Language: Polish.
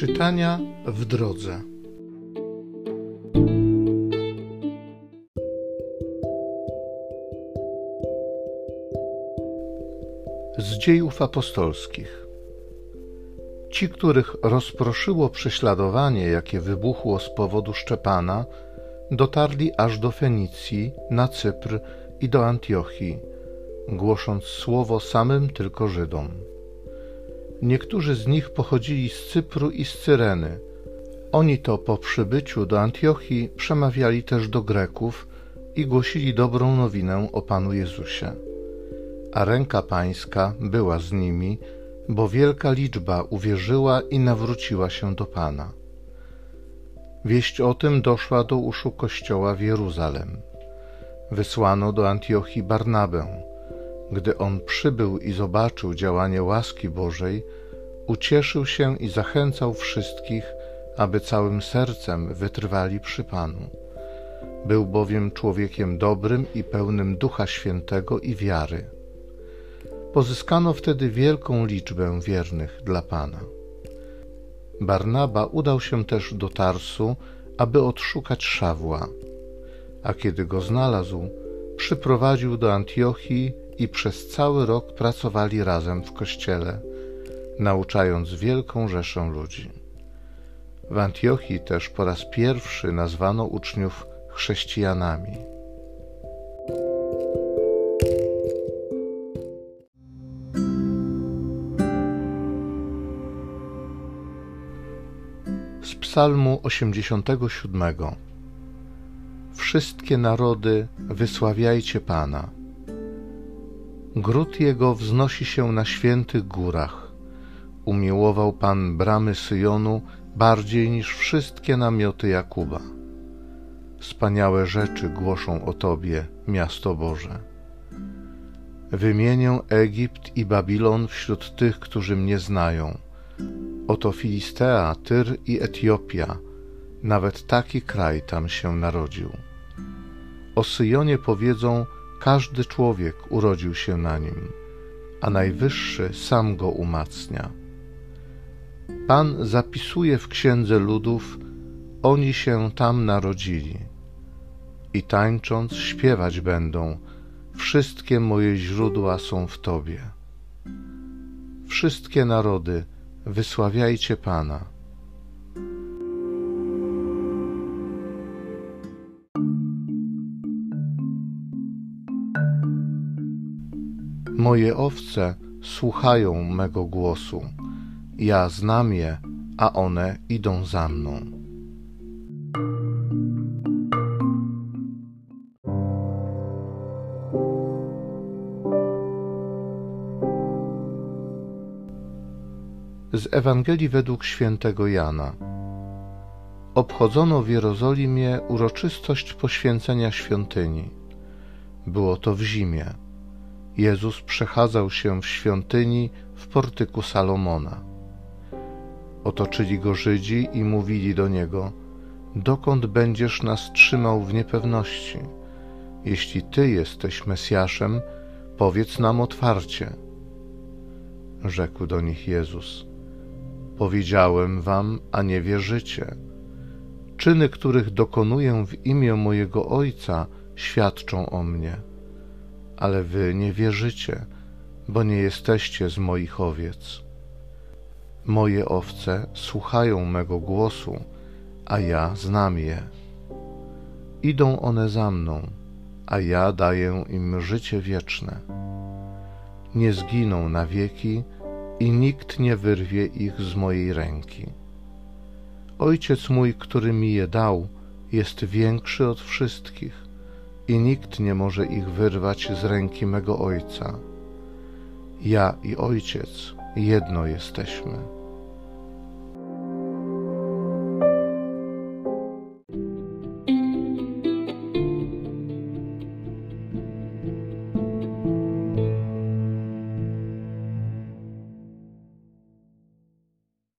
Czytania w drodze. Z dziejów apostolskich. Ci, których rozproszyło prześladowanie, jakie wybuchło z powodu Szczepana, dotarli aż do Fenicji, na Cypr i do Antiochii, głosząc słowo samym tylko Żydom. Niektórzy z nich pochodzili z Cypru i z Cyreny. Oni to po przybyciu do Antiochii przemawiali też do Greków i głosili dobrą nowinę o Panu Jezusie. A ręka Pańska była z nimi, bo wielka liczba uwierzyła i nawróciła się do Pana. Wieść o tym doszła do uszu Kościoła w Jeruzalem. Wysłano do Antiochii Barnabę, gdy on przybył i zobaczył działanie łaski Bożej, ucieszył się i zachęcał wszystkich, aby całym sercem wytrwali przy Panu. Był bowiem człowiekiem dobrym i pełnym Ducha Świętego i wiary. Pozyskano wtedy wielką liczbę wiernych dla Pana. Barnaba udał się też do Tarsu, aby odszukać Szawła, a kiedy go znalazł, przyprowadził do Antiochii i przez cały rok pracowali razem w kościele, nauczając wielką rzeszę ludzi. W Antiochii też po raz pierwszy nazwano uczniów chrześcijanami. Z Psalmu 87 Wszystkie narody wysławiajcie Pana Gród jego wznosi się na świętych górach. Umiłował Pan bramy Syjonu bardziej niż wszystkie namioty Jakuba. Wspaniałe rzeczy głoszą o Tobie, miasto Boże. Wymienię Egipt i Babilon wśród tych, którzy mnie znają. Oto Filistea, Tyr i Etiopia, nawet taki kraj tam się narodził. O Syjonie powiedzą, każdy człowiek urodził się na nim, a Najwyższy sam go umacnia. Pan zapisuje w księdze ludów, oni się tam narodzili. I tańcząc śpiewać będą, wszystkie moje źródła są w Tobie. Wszystkie narody, wysławiajcie Pana. Moje owce słuchają mego głosu. Ja znam je, a one idą za mną. Z Ewangelii według świętego Jana. Obchodzono w Jerozolimie uroczystość poświęcenia świątyni. Było to w zimie Jezus przechadzał się w świątyni w portyku Salomona. Otoczyli go Żydzi i mówili do niego: Dokąd będziesz nas trzymał w niepewności? Jeśli ty jesteś Mesjaszem, powiedz nam otwarcie. Rzekł do nich Jezus: Powiedziałem wam, a nie wierzycie. Czyny, których dokonuję w imię mojego Ojca, świadczą o mnie ale wy nie wierzycie, bo nie jesteście z moich owiec. Moje owce słuchają mego głosu, a ja znam je. Idą one za mną, a ja daję im życie wieczne. Nie zginą na wieki i nikt nie wyrwie ich z mojej ręki. Ojciec mój, który mi je dał, jest większy od wszystkich i nikt nie może ich wyrwać z ręki mego Ojca. Ja i Ojciec jedno jesteśmy.